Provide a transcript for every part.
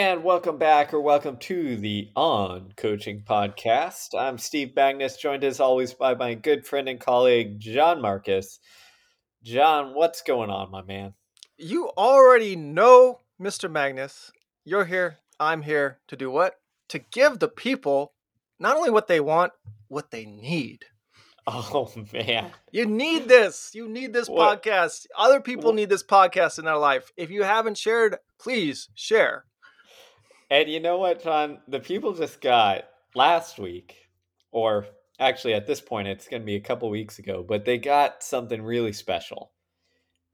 And welcome back or welcome to the On Coaching Podcast. I'm Steve Magness, joined as always by my good friend and colleague, John Marcus. John, what's going on, my man? You already know, Mr. Magness. You're here, I'm here to do what? To give the people not only what they want, what they need. Oh, man. You need this. You need this what? podcast. Other people need this podcast in their life. If you haven't shared, please share. And you know what, John? The people just got last week, or actually at this point, it's going to be a couple weeks ago, but they got something really special,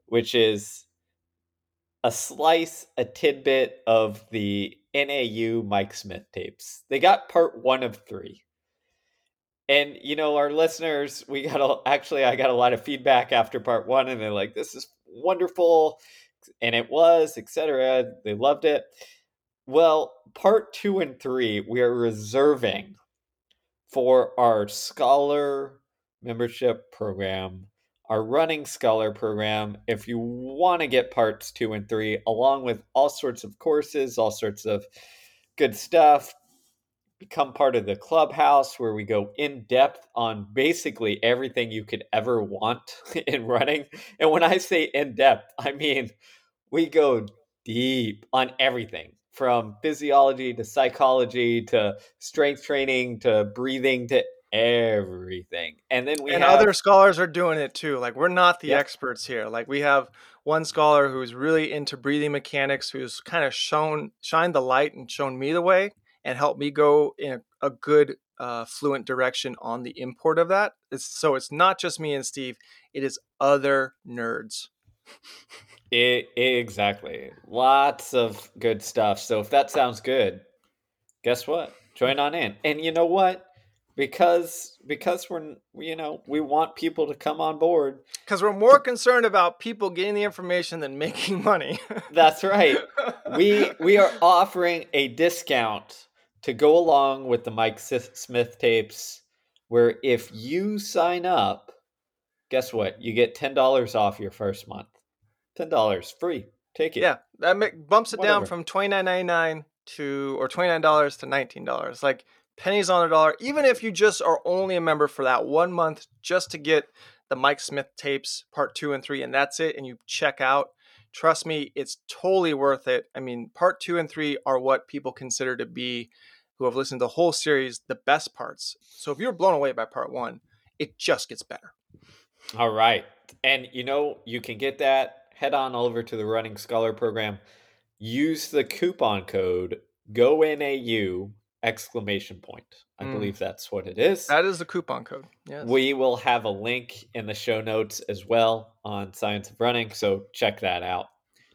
which is a slice, a tidbit of the NAU Mike Smith tapes. They got part one of three. And you know, our listeners, we got a, actually I got a lot of feedback after part one, and they're like, "This is wonderful," and it was, etc. They loved it. Well, part two and three, we are reserving for our scholar membership program, our running scholar program. If you want to get parts two and three, along with all sorts of courses, all sorts of good stuff, become part of the clubhouse where we go in depth on basically everything you could ever want in running. And when I say in depth, I mean we go deep on everything from physiology to psychology to strength training to breathing to everything. And then we and have... other scholars are doing it too. Like we're not the experts here. Like we have one scholar who's really into breathing mechanics who's kind of shown shined the light and shown me the way and helped me go in a, a good uh, fluent direction on the import of that. It's, so it's not just me and Steve, it is other nerds. It, exactly. Lots of good stuff. So if that sounds good, guess what? Join on in. And you know what? Because because we're you know we want people to come on board. Because we're more concerned about people getting the information than making money. That's right. We we are offering a discount to go along with the Mike Smith tapes, where if you sign up, guess what? You get ten dollars off your first month. Ten dollars free. Take it. Yeah, that make, bumps it Whatever. down from twenty nine ninety nine to or twenty nine dollars to nineteen dollars. Like pennies on a dollar. Even if you just are only a member for that one month, just to get the Mike Smith tapes part two and three, and that's it, and you check out. Trust me, it's totally worth it. I mean, part two and three are what people consider to be, who have listened to the whole series, the best parts. So if you're blown away by part one, it just gets better. All right. And you know, you can get that head on over to the Running Scholar program. Use the coupon code GONAU exclamation point. I mm. believe that's what it is. That is the coupon code. Yes. We will have a link in the show notes as well on Science of Running, so check that out.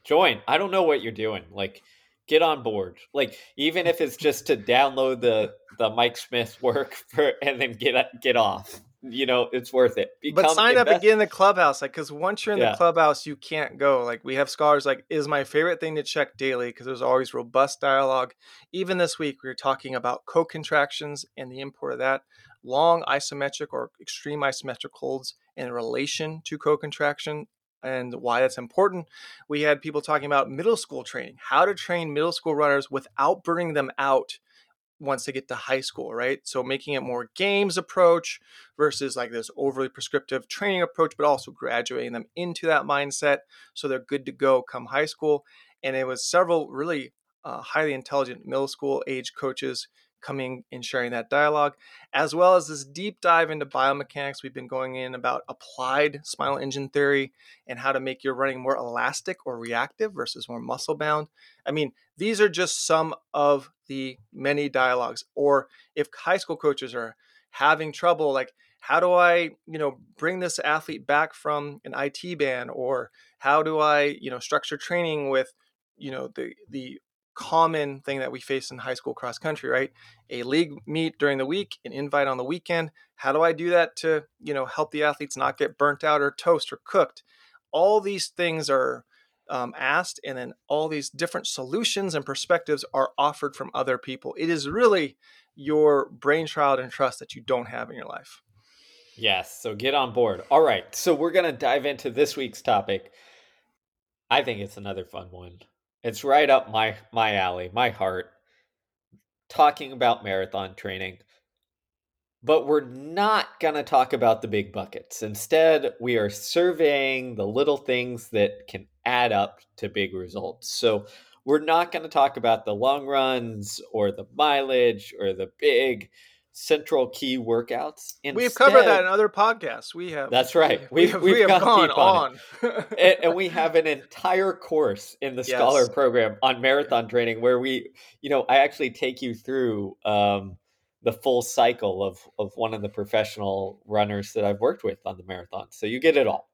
Join. I don't know what you're doing. Like get on board. Like even if it's just to download the the Mike Smith work for and then get get off you know it's worth it Become but sign up and get in the clubhouse like because once you're in yeah. the clubhouse you can't go like we have scholars like is my favorite thing to check daily because there's always robust dialogue even this week we were talking about co-contractions and the import of that long isometric or extreme isometric holds in relation to co-contraction and why that's important. We had people talking about middle school training, how to train middle school runners without burning them out once they get to high school, right? So making it more games approach versus like this overly prescriptive training approach, but also graduating them into that mindset so they're good to go come high school. And it was several really uh, highly intelligent middle school age coaches coming and sharing that dialogue, as well as this deep dive into biomechanics. We've been going in about applied spinal engine theory and how to make your running more elastic or reactive versus more muscle bound. I mean, these are just some of the many dialogues. Or if high school coaches are having trouble, like, how do I, you know, bring this athlete back from an IT ban, or how do I, you know, structure training with, you know, the the common thing that we face in high school cross country, right? A league meet during the week, an invite on the weekend. How do I do that to, you know, help the athletes not get burnt out or toast or cooked? All these things are um, asked, and then all these different solutions and perspectives are offered from other people. It is really your brainchild and trust that you don't have in your life. Yes. So get on board. All right. So we're going to dive into this week's topic. I think it's another fun one It's right up my my alley, my heart. Talking about marathon training. But we're not going to talk about the big buckets. Instead, we are surveying the little things that can add up to big results. So, we're not going to talk about the long runs or the mileage or the big central key workouts. Instead, we've covered that in other podcasts. We have. That's right. We, have, we've, we have gone on, on. and, and, we have an entire course in the yes. Scholar program on marathon training where we, you know, I actually take you through um, the full cycle of of one of the professional runners that I've worked with on the marathon. So you get it all.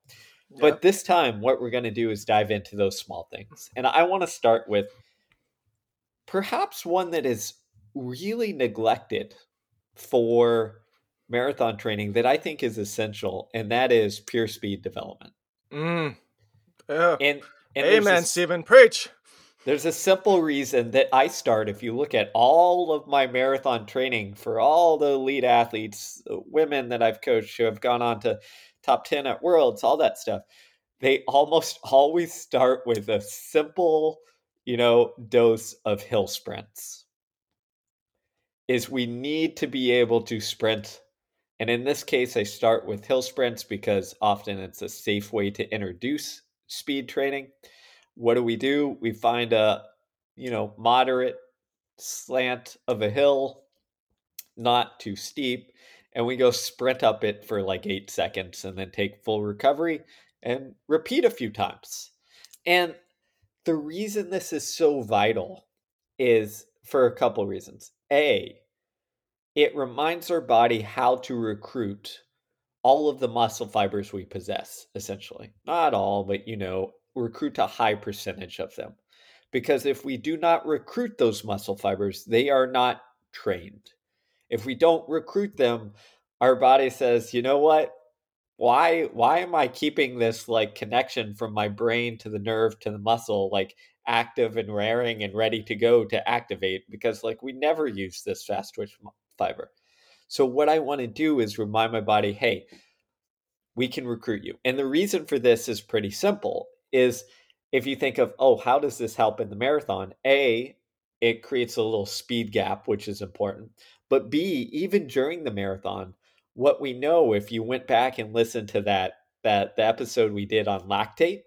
Yep. But this time, what we're going to do is dive into those small things. And I want to start with perhaps one that is really neglected for marathon training that I think is essential, and that is pure speed development. Mm. Yeah. And, and Amen, a, Stephen. Preach. There's a simple reason that I start. If you look at all of my marathon training for all the elite athletes, women that I've coached who have gone on to top 10 at worlds, all that stuff. They almost always start with a simple, you know, dose of hill sprints. Is we need to be able to sprint. And in this case, I start with hill sprints because often it's a safe way to introduce speed training. What do we do? We find a, you know, moderate slant of a hill, not too steep, and we go sprint up it for like eight seconds and then take full recovery and repeat a few times. And the reason this is so vital is for a couple reasons. A, it reminds our body how to recruit all of the muscle fibers we possess, essentially. Not all, but you know, recruit a high percentage of them. Because if we do not recruit those muscle fibers, they are not trained if we don't recruit them, our body says, you know what? Why why am I keeping this like connection from my brain to the nerve to the muscle like active and raring and ready to go to activate? Because like we never use this fast twitch fiber. So what I want to do is remind my body, hey, we can recruit you. And the reason for this is pretty simple is if you think of, oh, how does this help in the marathon? A, it creates a little speed gap, which is important. But B, even during the marathon, what we know if you went back and listened to that that the episode we did on lactate,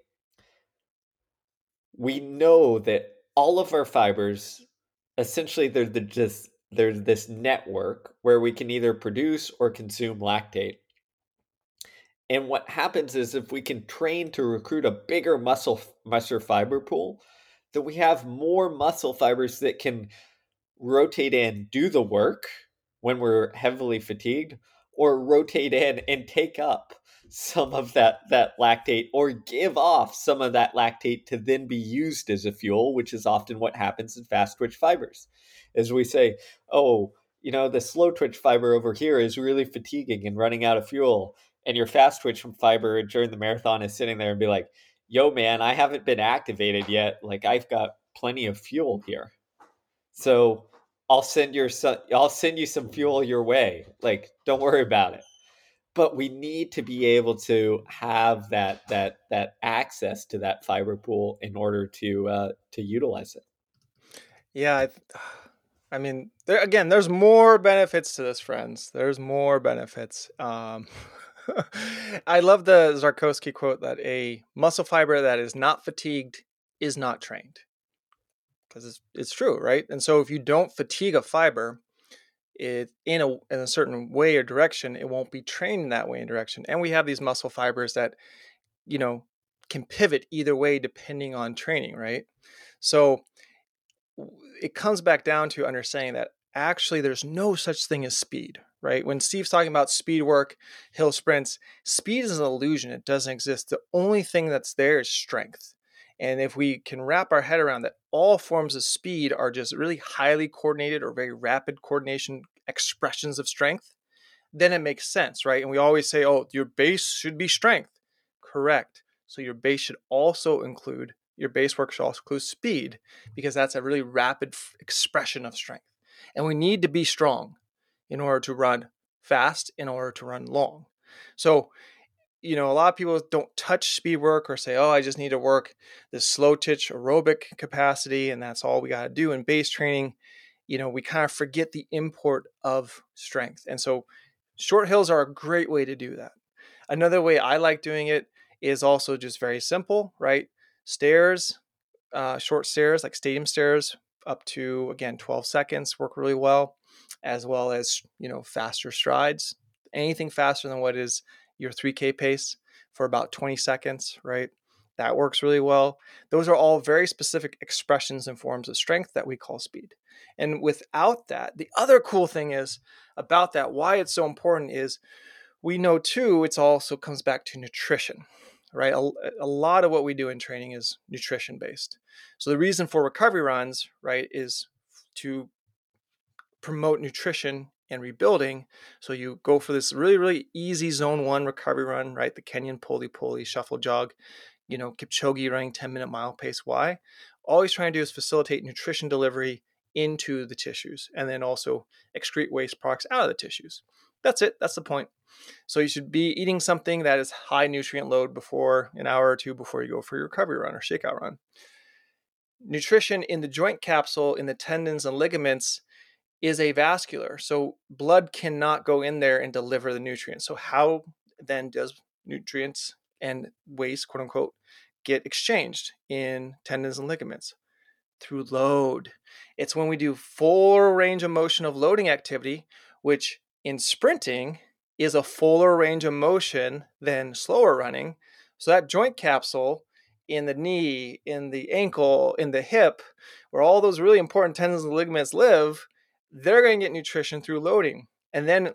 we know that all of our fibers essentially they're the just there's this network where we can either produce or consume lactate. And what happens is if we can train to recruit a bigger muscle muscle fiber pool, that we have more muscle fibers that can rotate in, do the work when we're heavily fatigued, or rotate in and take up some of that that lactate or give off some of that lactate to then be used as a fuel which is often what happens in fast twitch fibers. As we say oh you know the slow twitch fiber over here is really fatiguing and running out of fuel and your fast twitch from fiber during the marathon is sitting there and be like yo man i haven't been activated yet. Like i've got plenty of fuel here. So I'll send your I'll send you some fuel your way. Like, don't worry about it. But we need to be able to have that that that access to that fiber pool in order to uh, to utilize it. Yeah, I, I mean, there again, there's more benefits to this, friends. There's more benefits. Um, I love the Zatsiorsky quote that a muscle fiber that is not fatigued is not trained because it's, it's true, right? And so if you don't fatigue a fiber, it in a in a certain way or direction, it won't be trained in that way and direction. And we have these muscle fibers that, you know, can pivot either way depending on training, right? So it comes back down to understanding that actually there's no such thing as speed, right? When Steve's talking about speed work, hill sprints, speed is an illusion. It doesn't exist. The only thing that's there is strength. And if we can wrap our head around that all forms of speed are just really highly coordinated or very rapid coordination expressions of strength, then it makes sense, right? And we always say, oh, your base should be strength. Correct. So your base should also include, your base work should also include speed because that's a really rapid f- expression of strength. And we need to be strong in order to run fast, in order to run long. So you know, a lot of people don't touch speed work or say, oh, I just need to work this slow twitch aerobic capacity and that's all we got to do in base training. You know, we kind of forget the import of strength. And so short hills are a great way to do that. Another way I like doing it is also just very simple, right? Stairs, uh, short stairs like stadium stairs up to, again, 12 seconds work really well, as well as, you know, faster strides. Anything faster than what is your 3K pace for about 20 seconds, right? That works really well. Those are all very specific expressions and forms of strength that we call speed. And without that, the other cool thing is about that, why it's so important is we know too, it also comes back to nutrition, right? A, a lot of what we do in training is nutrition based. So the reason for recovery runs, right, is to promote nutrition and rebuilding. So you go for this really, really easy zone one recovery run, right? The Kenyan pole pole shuffle jog, you know, Kipchoge running 10 minute mile pace. Why? All he's trying to do is facilitate nutrition delivery into the tissues and then also excrete waste products out of the tissues. That's it. That's the point. So you should be eating something that is high nutrient load before an hour or two before you go for your recovery run or shakeout run. Nutrition in the joint capsule, in the tendons and ligaments, is avascular. So blood cannot go in there and deliver the nutrients. So how then does nutrients and waste, quote unquote, get exchanged in tendons and ligaments? Through load. It's when we do full range of motion of loading activity, which in sprinting is a fuller range of motion than slower running. So that joint capsule in the knee, in the ankle, in the hip, where all those really important tendons and ligaments live, they're going to get nutrition through loading. And then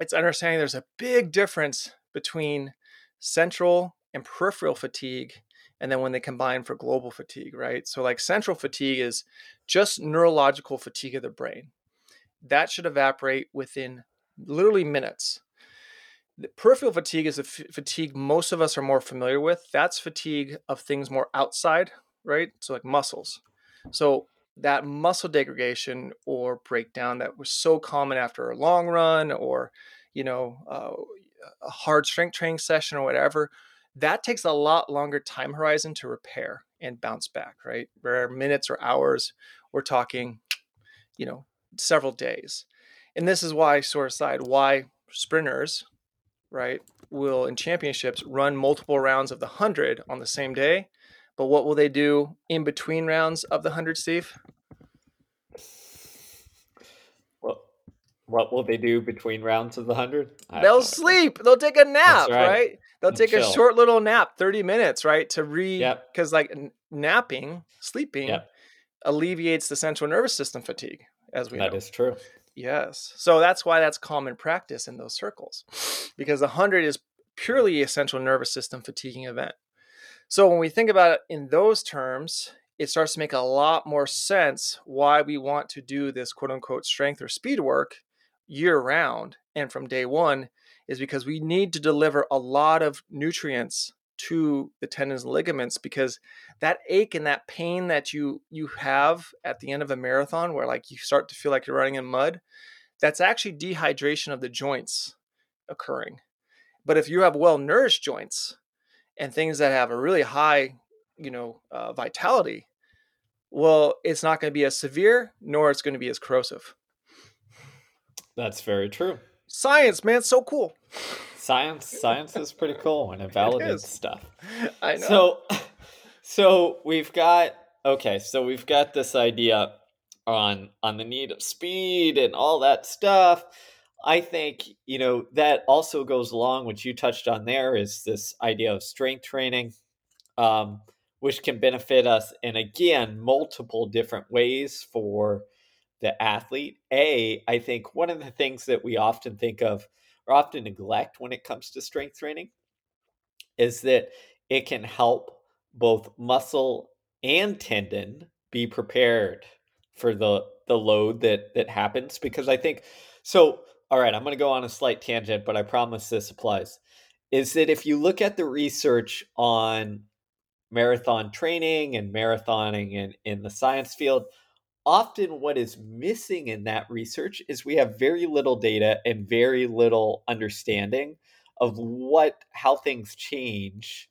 it's understanding there's a big difference between central and peripheral fatigue and then when they combine for global fatigue, right? So, like central fatigue is just neurological fatigue of the brain. That should evaporate within literally minutes. The peripheral fatigue is f- fatigue most of us are more familiar with. That's fatigue of things more outside, right? So, like muscles. So, that muscle degradation or breakdown that was so common after a long run or you know uh, a hard strength training session or whatever that takes a lot longer time horizon to repair and bounce back right? Where minutes or hours we're talking you know several days. And this is why sort of side why sprinters right will in championships run multiple rounds of the 100 on the same day but what will they do in between rounds of the 100 steve What will they do between rounds of the hundred? They'll sleep. They'll take a nap, right. right. They'll and take chill. a short little nap, thirty minutes, right, to re because yep. like napping, sleeping, yep. alleviates the central nervous system fatigue, as we that know. is true. Yes, so that's why that's common practice in those circles, because the hundred is purely a central nervous system fatiguing event. So when we think about it in those terms, it starts to make a lot more sense why we want to do this quote unquote strength or speed work year round and from day one is because we need to deliver a lot of nutrients to the tendons and ligaments because that ache and that pain that you you have at the end of a marathon where like you start to feel like you're running in mud that's actually dehydration of the joints occurring. But if you have well nourished joints and things that have a really high you know uh, vitality well it's not going to be as severe nor it's going to be as corrosive that's very true. Science, man, so cool. Science, science is pretty cool and it validates it stuff. I know. So, so we've got okay. So we've got this idea on on the need of speed and all that stuff. I think you know that also goes along. What you touched on there is this idea of strength training, um, which can benefit us in again multiple different ways for the athlete. A, I think one of the things that we often think of or often neglect when it comes to strength training is that it can help both muscle and tendon be prepared for the the load that that happens because I think so all right, I'm going to go on a slight tangent, but I promise this applies. Is that if you look at the research on marathon training and marathoning in, in the science field, often what is missing in that research is we have very little data and very little understanding of what how things change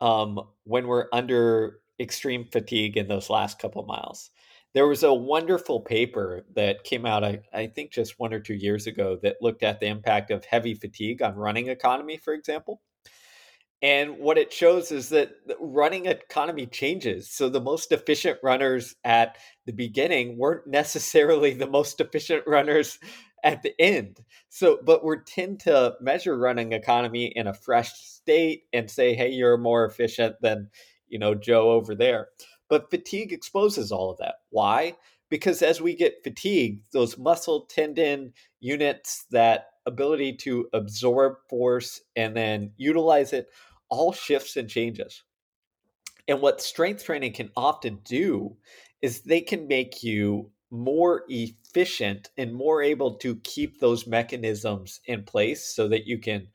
um, when we're under extreme fatigue in those last couple miles. There was a wonderful paper that came out, I, I think, just one or two years ago that looked at the impact of heavy fatigue on running economy, for example. And what it shows is that running economy changes. So the most efficient runners at the beginning weren't necessarily the most efficient runners at the end. So, but we tend to measure running economy in a fresh state and say, hey, you're more efficient than, you know, Joe over there. But fatigue exposes all of that. Why? Because as we get fatigued, those muscle tendon units, that ability to absorb force and then utilize it, all shifts and changes. And what strength training can often do is they can make you more efficient and more able to keep those mechanisms in place so that you can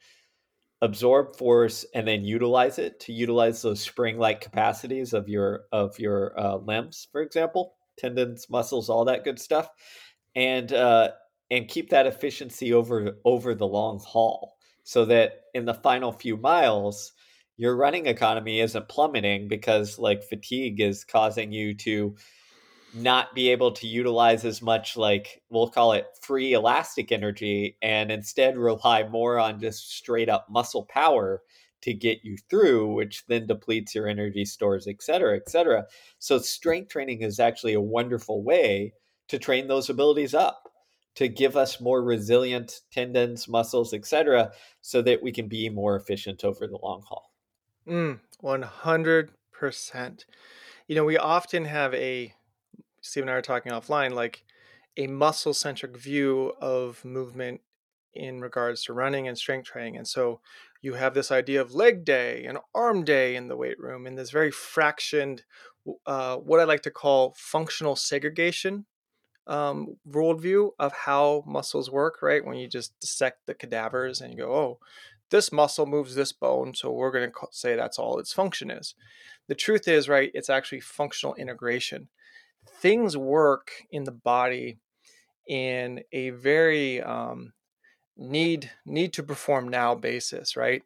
absorb force and then utilize it to utilize those spring-like capacities of your of your uh, limbs for example tendons muscles all that good stuff and uh, and keep that efficiency over over the long haul so that in the final few miles your running economy isn't plummeting because like fatigue is causing you to not be able to utilize as much like we'll call it free elastic energy and instead rely more on just straight up muscle power to get you through which then depletes your energy stores et cetera et cetera. So strength training is actually a wonderful way to train those abilities up to give us more resilient tendons muscles et cetera so that we can be more efficient over the long haul. Mm, 100% you know we often have a Steve and I are talking offline, like a muscle centric view of movement in regards to running and strength training. And so you have this idea of leg day and arm day in the weight room, and this very fractioned, uh, what I like to call functional segregation um, worldview of how muscles work, right? When you just dissect the cadavers and you go, oh, this muscle moves this bone, so we're going to say that's all its function is. The truth is, right, it's actually functional integration things work in the body in a very um, need need to perform now basis, right?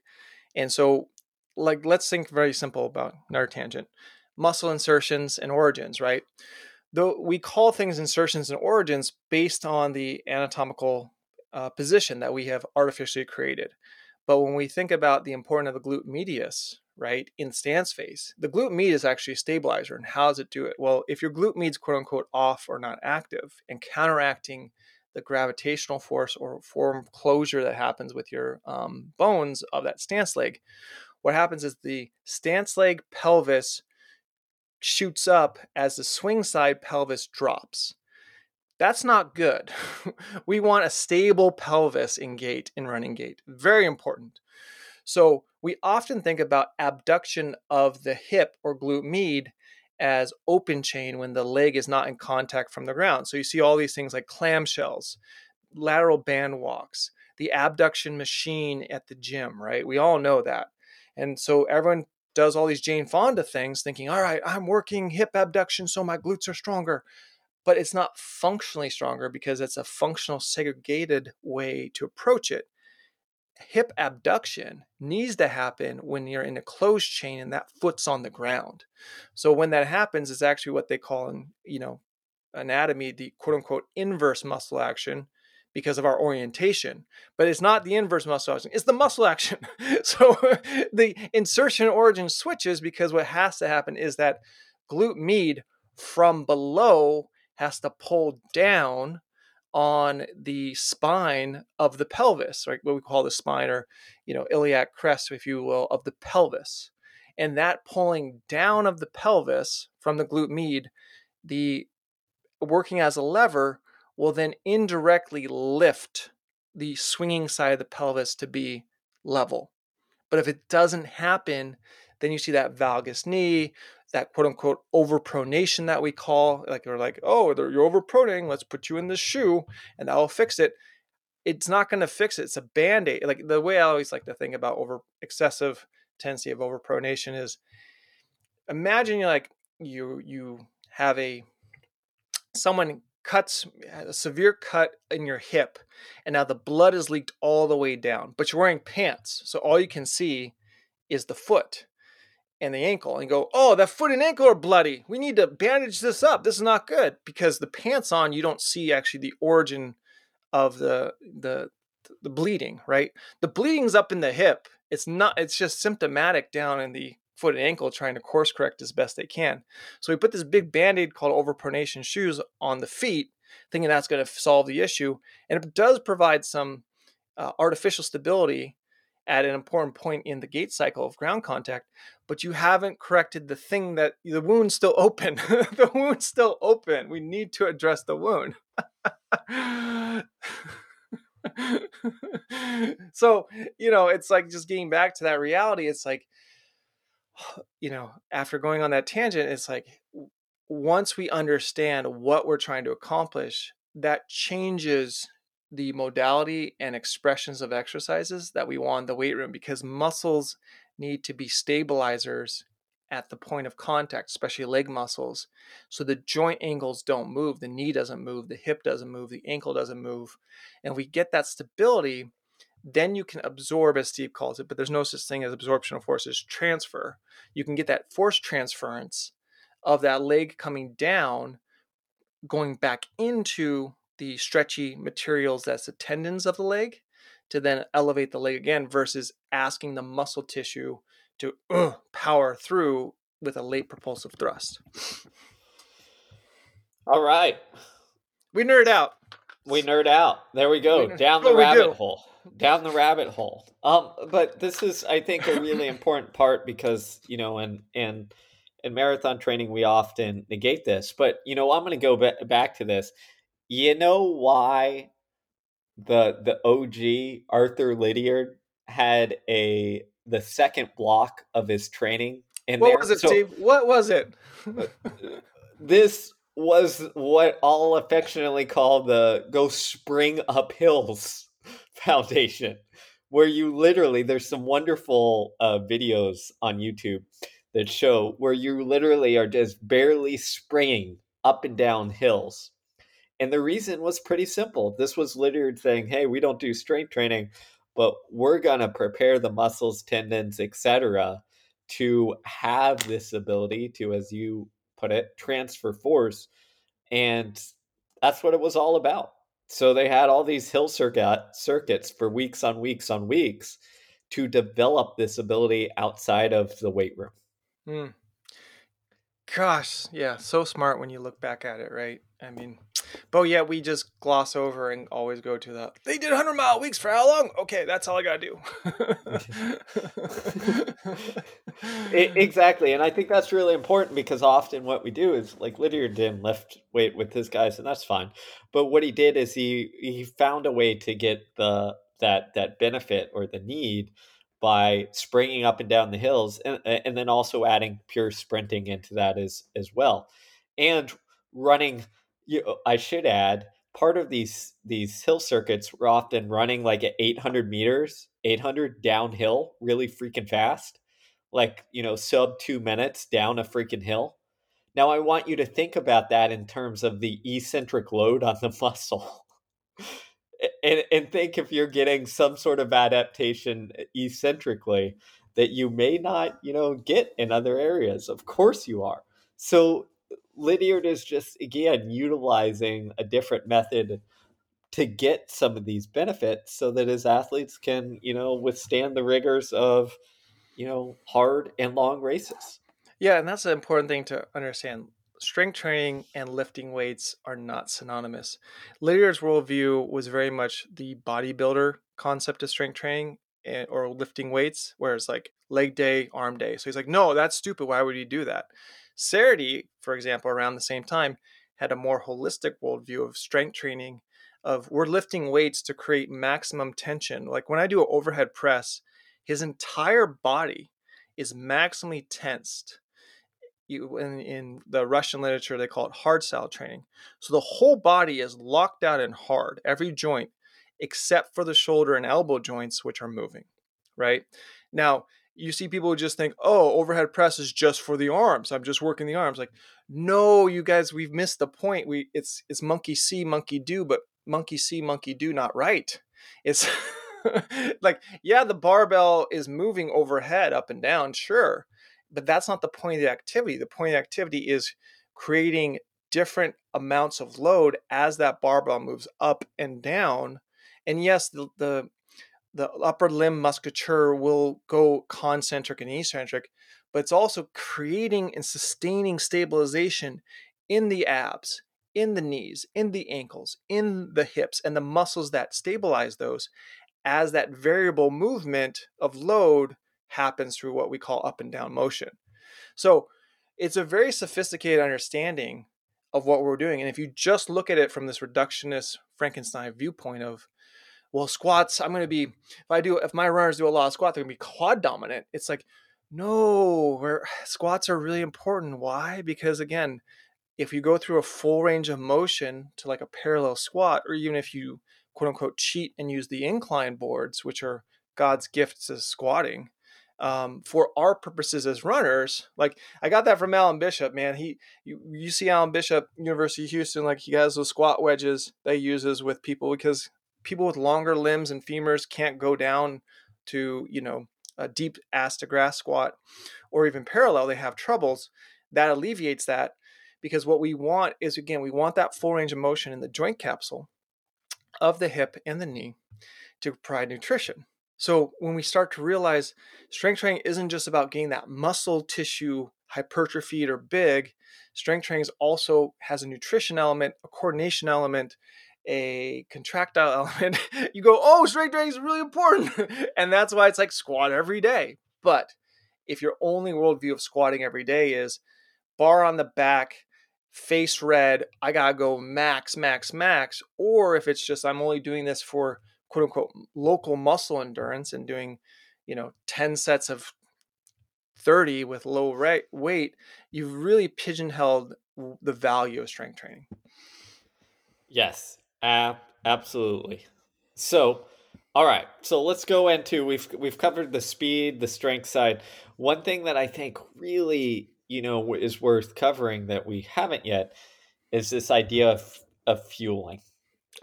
And so, like, let's think very simple about another tangent: muscle insertions and origins, right? Though we call things insertions and origins based on the anatomical uh, position that we have artificially created. But when we think about the importance of the glute medius, right, in stance phase. The glute med is actually a stabilizer. And how does it do it? Well, if your glute med is quote unquote off or not active and counteracting the gravitational force or form closure that happens with your um, bones of that stance leg, what happens is the stance leg pelvis shoots up as the swing side pelvis drops. That's not good. we want a stable pelvis in gait, in running gait. Very important. So we often think about abduction of the hip or glute med as open chain when the leg is not in contact from the ground. So you see all these things like clamshells, lateral band walks, the abduction machine at the gym, right? We all know that. And so everyone does all these Jane Fonda things thinking, all right, I'm working hip abduction so my glutes are stronger. But it's not functionally stronger because it's a functional segregated way to approach it hip abduction needs to happen when you're in a closed chain and that foot's on the ground. So when that happens, it's actually what they call in, you know, anatomy the quote unquote inverse muscle action because of our orientation. But it's not the inverse muscle action, it's the muscle action. so the insertion origin switches because what has to happen is that glute med from below has to pull down on the spine of the pelvis, right? What we call the spine or, you know, iliac crest, if you will, of the pelvis. And that pulling down of the pelvis from the glute med, the working as a lever will then indirectly lift the swinging side of the pelvis to be level. But if it doesn't happen, then you see that valgus knee, that quote unquote overpronation that we call, like we're like, oh, you're overpronating, let's put you in this shoe and that will fix it. It's not going to fix it. It's a band aid. Like the way I always like to think about over excessive tendency of overpronation is imagine you're like you you have a someone cuts a severe cut in your hip and now the blood is leaked all the way down but you're wearing pants so all you can see is the foot and the ankle and go oh that foot and ankle are bloody. We need to bandage this up. This is not good. Because the pants on you don't see actually the origin of the the the bleeding right? The bleeding's up in the hip. It's not it's just symptomatic down in the foot and ankle trying to course correct as best they can. So we put this big band-aid called overpronation shoes on the feet, thinking that's going to solve the issue. And it does provide some uh, artificial stability at an important point in the gait cycle of ground contact, but you haven't corrected the thing that the wound's still open. the wound's still open. We need to address the wound. so, you know, it's like just getting back to that reality. It's like you know, after going on that tangent, it's like once we understand what we're trying to accomplish, that changes the modality and expressions of exercises that we want in the weight room because muscles need to be stabilizers at the point of contact, especially leg muscles. So the joint angles don't move, the knee doesn't move, the hip doesn't move, the ankle doesn't move. And we get that stability then you can absorb, as Steve calls it, but there's no such thing as absorption of forces, transfer. You can get that force transference of that leg coming down, going back into the stretchy materials that's the tendons of the leg to then elevate the leg again versus asking the muscle tissue to uh, power through with a late propulsive thrust. All right. We nerd out. We nerd out. There we go. We, Down the rabbit hole down the rabbit hole. Um, but this is, I think, a really important part because you know, and and in marathon training, we often negate this. But you know, I'm going to go back to this. You know why the the OG Arthur Lydiard had a the second block of his training in what there. was it, so, Steve? What was it? this was what all affectionately called the go spring up hills Foundation, where you literally there's some wonderful uh, videos on YouTube that show where you literally are just barely springing up and down hills. And the reason was pretty simple. This was literally saying, "Hey, we don't do strength training, but we're gonna prepare the muscles, tendons, etc., to have this ability to, as you put it, transfer force." And that's what it was all about. So they had all these hill circuit circuits for weeks on weeks on weeks to develop this ability outside of the weight room. Mm. Gosh, yeah, so smart when you look back at it, right? I mean, but yeah, we just gloss over and always go to the they did 100 mile weeks for how long? Okay, that's all I got to do. it, exactly. And I think that's really important because often what we do is like Lydiard didn't lift weight with his guys, and that's fine. But what he did is he he found a way to get the that that benefit or the need by springing up and down the hills and, and then also adding pure sprinting into that as as well and running you know, I should add part of these these hill circuits were often running like at 800 meters 800 downhill really freaking fast like you know sub two minutes down a freaking hill. Now i want you to think about that in terms of the eccentric load on the muscle. And, and think if you're getting some sort of adaptation uh, eccentrically that you may not you know get in other areas. Of course you are. So Lydiard is just again utilizing a different method to get some of these benefits so that his athletes can, you know, withstand the rigors of, you know, hard and long races. Yeah, and that's an important thing to understand. Strength training and lifting weights are not synonymous. Lydiard's worldview was very much the bodybuilder concept of strength training and, or lifting weights, where it's like leg day, arm day. So he's like, no, that's stupid. Why would you do that? Cerutty, for example, around the same time, had a more holistic worldview of strength training, of we're lifting weights to create maximum tension. Like when I do an overhead press, his entire body is maximally tensed. You, in, in the Russian literature, they call it hard style training. So the whole body is locked out and hard, every joint, except for the shoulder and elbow joints, which are moving, right? Now, you see people just think, oh, overhead press is just for the arms. I'm just working the arms. Like, no, you guys, we've missed the point. We it's it's monkey see, monkey do, but monkey see, monkey do not right. It's like, yeah, the barbell is moving overhead up and down, sure. But that's not the point of the activity. The point of the activity is creating different amounts of load as that barbell moves up and down. And yes, the, the the upper limb musculature will go concentric and eccentric, but it's also creating and sustaining stabilization in the abs, in the knees, in the ankles, in the hips, and the muscles that stabilize those as that variable movement of load happens through what we call up and down motion. So it's a very sophisticated understanding of what we're doing. And if you just look at it from this reductionist Frankenstein viewpoint of well, squats, I'm going to be, if I do, if my runners do a lot of squat, they're going to be quad dominant. It's like, no, squats are really important. Why? Because again, if you go through a full range of motion to like a parallel squat, or even if you quote unquote cheat and use the incline boards, which are God's gifts as squatting, um, for our purposes as runners, like I got that from Alan Bishop, man. He, you, you see Alan Bishop, University of Houston, like he has those squat wedges that he uses with people because people with longer limbs and femurs can't go down to you know a deep ass to grass squat or even parallel they have troubles that alleviates that because what we want is again we want that full range of motion in the joint capsule of the hip and the knee to provide nutrition. So when we start to realize strength training isn't just about getting that muscle tissue hypertrophied or big strength training also has a nutrition element a coordination element a contractile element, you go, oh, strength training is really important. and that's why it's like squat every day. But if your only worldview of squatting every day is bar on the back, face red, I gotta go max, max, max, or if it's just I'm only doing this for quote unquote local muscle endurance and doing, you know, 10 sets of 30 with low weight, you've really pigeonholed the value of strength training. Yes, Ab- absolutely. So, all right. So let's go into we've we've covered the speed, the strength side. One thing that I think really, you know, is worth covering that we haven't yet is this idea of of fueling.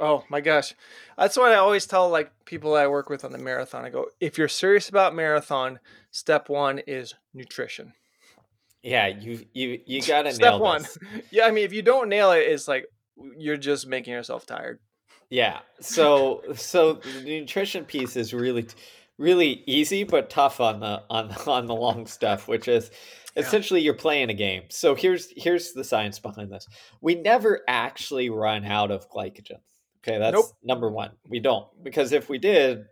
Oh my gosh. That's what I always tell like people I work with on the marathon. I go, if you're serious about marathon, step 1 is nutrition. Yeah, you you you got to nail one. This. Yeah, I mean if you don't nail it it's like you're just making yourself tired. Yeah. So so the nutrition piece is really really easy but tough on the on on the long stuff, which is essentially yeah. you're playing a game. So here's here's the science behind this. We never actually run out of glycogen. Okay, that's nope. number 1. We don't because if we did,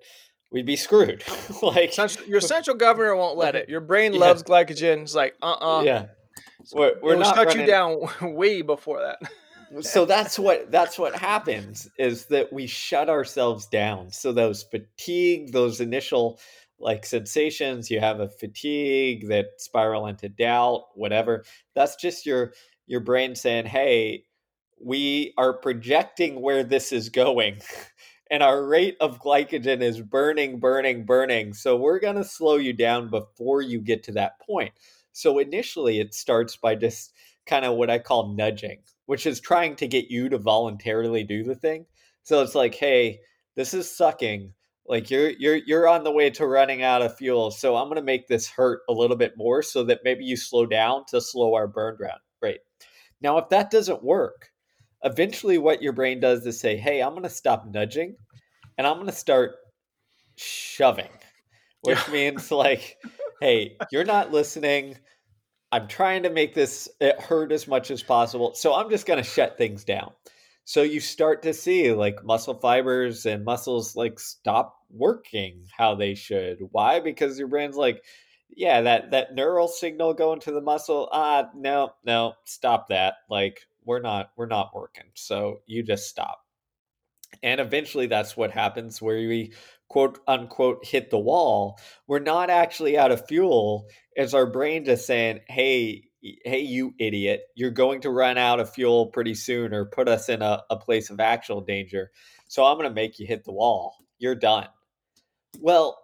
we'd be screwed. like your central governor won't let it. Your brain yeah. loves glycogen. It's like, uh-uh. Yeah. We're, we're not shut running... you down way before that so that's what that's what happens is that we shut ourselves down. So those fatigue those initial like sensations you have a fatigue that spiral into doubt whatever that's just your your brain saying hey we are projecting where this is going and our rate of glycogen is burning burning burning. So we're going to slow you down before you get to that point. So initially it starts by just kind of what i call nudging which is trying to get you to voluntarily do the thing. So it's like, hey, this is sucking. Like you're you're you're on the way to running out of fuel. So I'm gonna make this hurt a little bit more so that maybe you slow down to slow our burn down. rate. Now, if that doesn't work, eventually what your brain does is say, hey, I'm gonna stop nudging and I'm gonna start shoving. Which means like, hey, you're not listening. I'm trying to make this hurt as much as possible. So I'm just going to shut things down. So you start to see like muscle fibers and muscles like stop working how they should. Why? Because your brain's like, yeah, that that neural signal going to the muscle, ah, no, no, stop that. Like we're not we're not working. So you just stop. And eventually that's what happens where we quote unquote hit the wall, we're not actually out of fuel. It's our brain just saying, hey, hey, you idiot, you're going to run out of fuel pretty soon or put us in a, a place of actual danger. So I'm going to make you hit the wall. You're done. Well,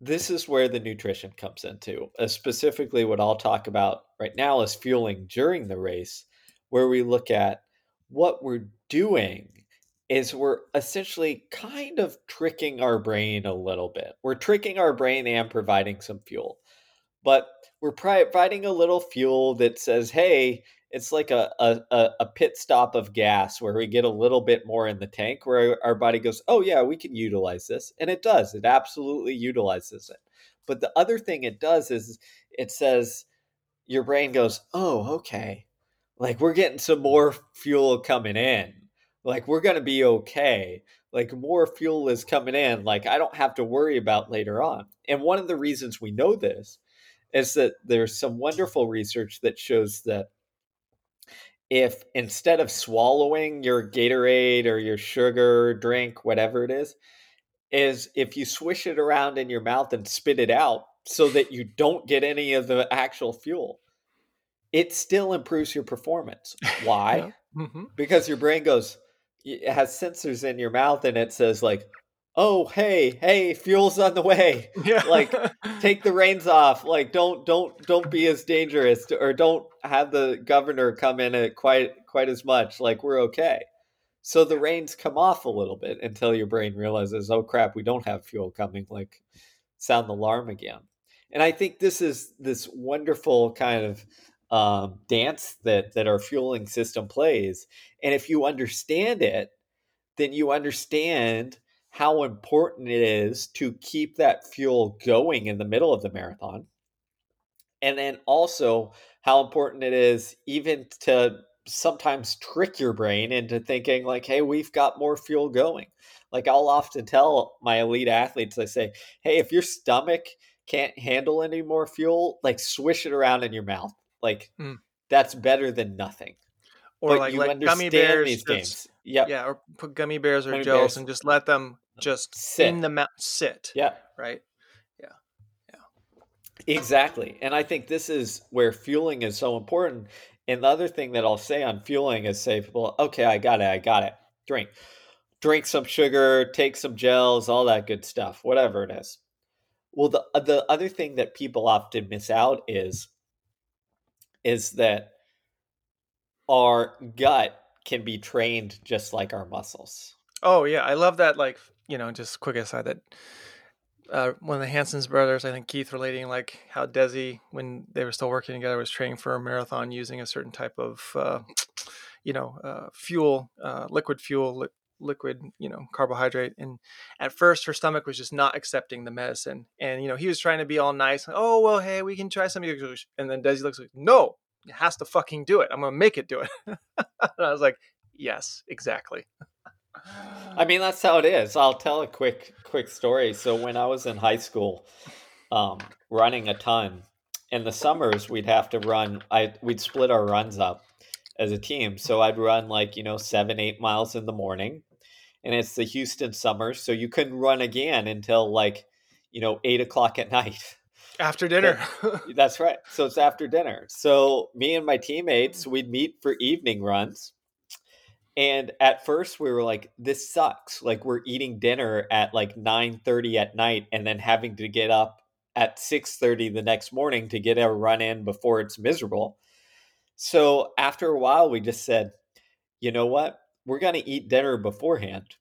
this is where the nutrition comes into. Uh, specifically, what I'll talk about right now is fueling during the race, where we look at what we're doing is we're essentially kind of tricking our brain a little bit. We're tricking our brain and providing some fuel. But we're providing a little fuel that says, hey, it's like a, a, a pit stop of gas where we get a little bit more in the tank where our body goes oh yeah we can utilize this and it does it absolutely utilizes it but the other thing it does is it says your brain goes oh okay like we're getting some more fuel coming in like we're going to be okay like more fuel is coming in like i don't have to worry about later on and one of the reasons we know this is that there's some wonderful research that shows that if instead of swallowing your Gatorade or your sugar drink, whatever it is, is if you swish it around in your mouth and spit it out so that you don't get any of the actual fuel, it still improves your performance. Why? yeah. mm-hmm. Because your brain goes, it has sensors in your mouth and it says, like, oh hey hey fuel's on the way. Yeah. like take the reins off. Like don't don't don't be as dangerous to, or don't have the governor come in at quite quite as much. Like we're okay. So the reins come off a little bit until your brain realizes oh crap we don't have fuel coming like sound the alarm again. And i think this is this wonderful kind of um, dance that that our fueling system plays and if you understand it then you understand how important it is to keep that fuel going in the middle of the marathon. And then also how important it is even to sometimes trick your brain into thinking like hey we've got more fuel going like i'll often tell my elite athletes i say hey if your stomach can't handle any more fuel like swish it around in your mouth like mm. that's better than nothing or but like, like gummy bears these games yeah yeah or put gummy bears or gummy gels bears. and just let them just sit. in the mount sit. Yeah. Right. Yeah. Yeah. Exactly. And I think this is where fueling is so important. And the other thing that I'll say on fueling is say, well, okay, I got it, I got it. Drink. Drink some sugar, take some gels, all that good stuff, whatever it is. Well, the uh, the other thing that people often miss out is is that our gut can be trained just like our muscles. Oh yeah, I love that like you know, just quick aside that uh, one of the Hanson's brothers, I think Keith, relating like how Desi, when they were still working together, was training for a marathon using a certain type of, uh, you know, uh, fuel, uh, liquid fuel, liquid, you know, carbohydrate. And at first, her stomach was just not accepting the medicine. And you know, he was trying to be all nice. Oh well, hey, we can try something. And then Desi looks like, no, it has to fucking do it. I'm gonna make it do it. and I was like, yes, exactly. I mean, that's how it is. I'll tell a quick quick story. So when I was in high school, um, running a ton, in the summers we'd have to run. I we'd split our runs up as a team. So I'd run like you know seven eight miles in the morning, and it's the Houston summers, so you couldn't run again until like you know eight o'clock at night. After dinner. that's right. So it's after dinner. So me and my teammates, we'd meet for evening runs and at first we were like, this sucks. Like we're eating dinner at like 9 30 at night and then having to get up at 6 30 the next morning to get a run in before it's miserable. So after a while, we just said, you know what? We're going to eat dinner beforehand.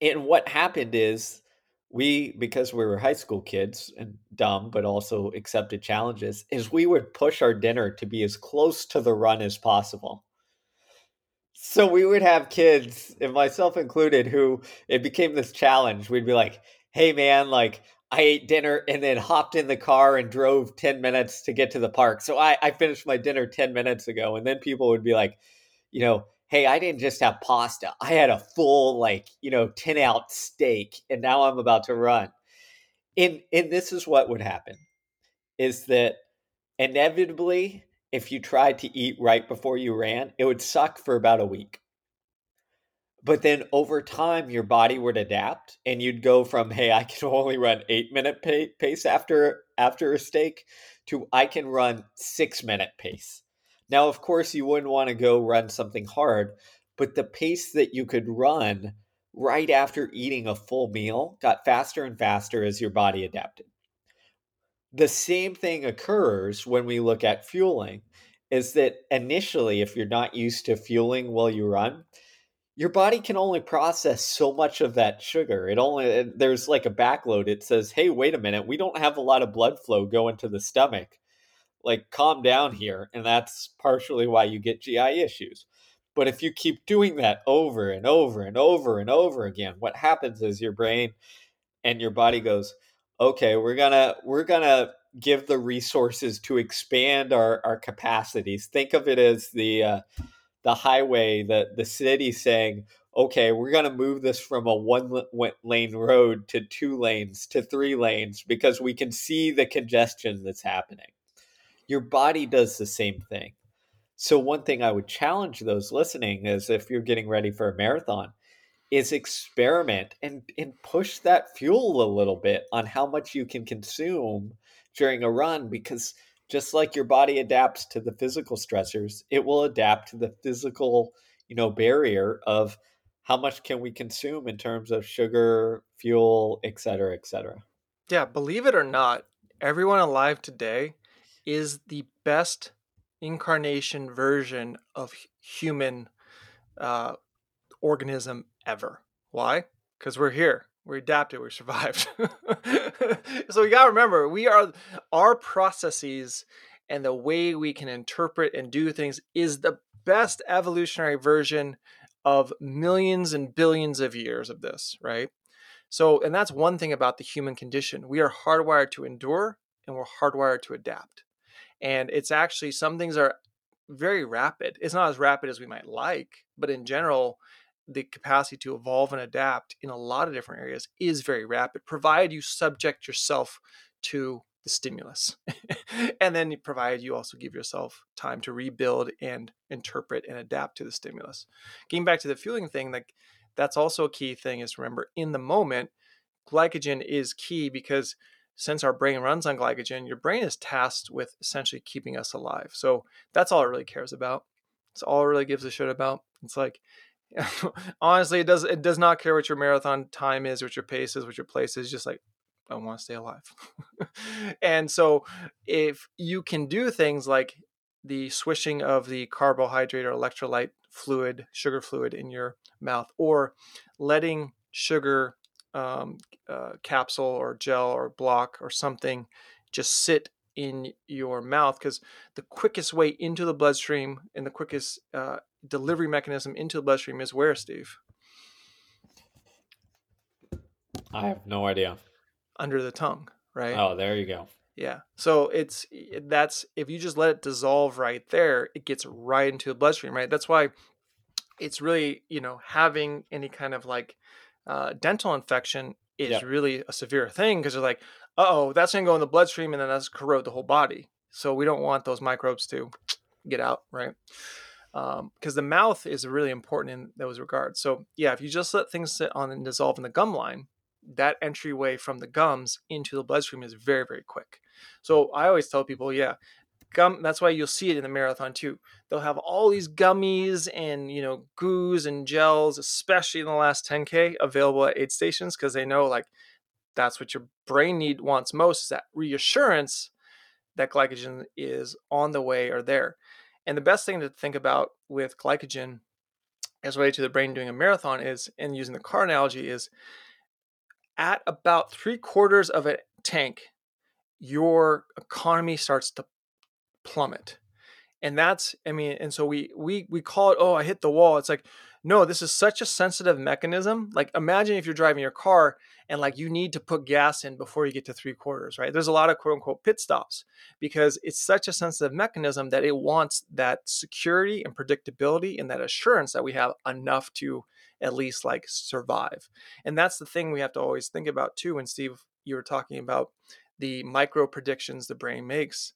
And what happened is we, because we were high school kids and dumb, but also accepted challenges, is we would push our dinner to be as close to the run as possible. So we would have kids, and myself included, who it became this challenge. We'd be like, hey, man, like, I ate dinner and then hopped in the car and drove 10 minutes to get to the park. So I, I finished my dinner 10 minutes ago. And then people would be like, you know, hey, I didn't just have pasta. I had a full, like, you know, 10 out steak, and now I'm about to run. And, and this is what would happen is that inevitably if you tried to eat right before you ran, it would suck for about a week. But then over time, your body would adapt, and you'd go from "Hey, I can only run eight minute pace after after a steak" to "I can run six minute pace." Now, of course, you wouldn't want to go run something hard, but the pace that you could run right after eating a full meal got faster and faster as your body adapted. The same thing occurs when we look at fueling is that initially if you're not used to fueling while you run, your body can only process so much of that sugar. It only there's like a backload. It says, "Hey, wait a minute, we don't have a lot of blood flow going to the stomach. Like calm down here." And that's partially why you get GI issues. But if you keep doing that over and over and over and over again, what happens is your brain and your body goes, "Okay, we're to we're to give the resources to expand our our capacities." Think of it as the uh, the highway, the the city saying, "Okay, we're going to move this from a one lane road to two lanes to three lanes because we can see the congestion that's happening." Your body does the same thing. So one thing I would challenge those listening is if you're getting ready for a marathon, is experiment and and push that fuel a little bit on how much you can consume during a run because just like your body adapts to the physical stressors, it will adapt to the physical, you know, barrier of how much can we consume in terms of sugar, fuel, et cetera, et cetera. Yeah, believe it or not, everyone alive today is the best incarnation version of human uh, organism ever. Why? Because we're here. We adapted. We survived. so we gotta remember, we are our processes and the way we can interpret and do things is the best evolutionary version of millions and billions of years of this, right? So, and that's one thing about the human condition. We are hardwired to endure and we're hardwired to adapt. And it's actually some things are very rapid. It's not as rapid as we might like, but in general, the capacity to evolve and adapt in a lot of different areas is very rapid, provided you subject yourself to the stimulus. and then provided you also give yourself time to rebuild and interpret and adapt to the stimulus. Getting back to the fueling thing, like that's also a key thing is remember in the moment, glycogen is key because since our brain runs on glycogen, your brain is tasked with essentially keeping us alive. So that's all it really cares about. It's all it really gives a shit about. It's like honestly, it does it does not care what your marathon time is, what your pace is, what your place is. Just like I want to stay alive. and so, if you can do things like the swishing of the carbohydrate or electrolyte fluid, sugar fluid in your mouth, or letting sugar um, uh, capsule or gel or block or something just sit in your mouth because the quickest way into the bloodstream and the quickest uh, delivery mechanism into the bloodstream is where, Steve? I have no idea. Under the tongue, right? Oh, there you go. Yeah. So it's that's if you just let it dissolve right there, it gets right into the bloodstream, right? That's why it's really, you know, having any kind of like uh, dental infection is yep. really a severe thing because they're like, oh, that's going to go in the bloodstream and then that's corrode the whole body. So we don't want those microbes to get out, right? Because um, the mouth is really important in those regards. So yeah, if you just let things sit on and dissolve in the gum line, that entryway from the gums into the bloodstream is very, very quick. So I always tell people, yeah, gum that's why you'll see it in the marathon too. They'll have all these gummies and you know goos and gels especially in the last 10k available at aid stations because they know like that's what your brain need wants most is that reassurance that glycogen is on the way or there. And the best thing to think about with glycogen as related to the brain doing a marathon is and using the car analogy is at about three quarters of a tank your economy starts to plummet. And that's i mean and so we we we call it oh i hit the wall. It's like no this is such a sensitive mechanism. Like imagine if you're driving your car and like you need to put gas in before you get to three quarters right? There's a lot of quote unquote pit stops because it's such a sensitive mechanism that it wants that security and predictability and that assurance that we have enough to at least like survive. And that's the thing we have to always think about too when steve you were talking about the micro predictions the brain makes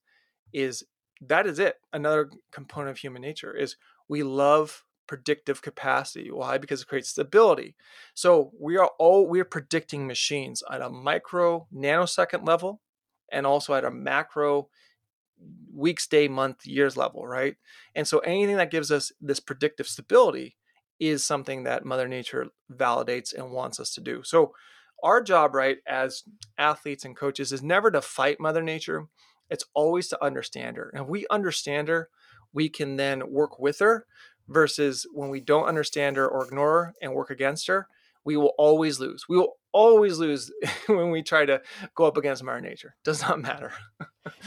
is that is it. Another component of human nature is we love predictive capacity. Why? Because it creates stability. So we are all we're predicting machines at a micro nanosecond level and also at a macro weeks, day, month, years level, right? And so anything that gives us this predictive stability is something that Mother Nature validates and wants us to do. So, our job, right, as athletes and coaches, is never to fight Mother Nature. It's always to understand her. And if we understand her, we can then work with her versus when we don't understand her or ignore her and work against her, we will always lose. We will always lose when we try to go up against Mother Nature. Does not matter.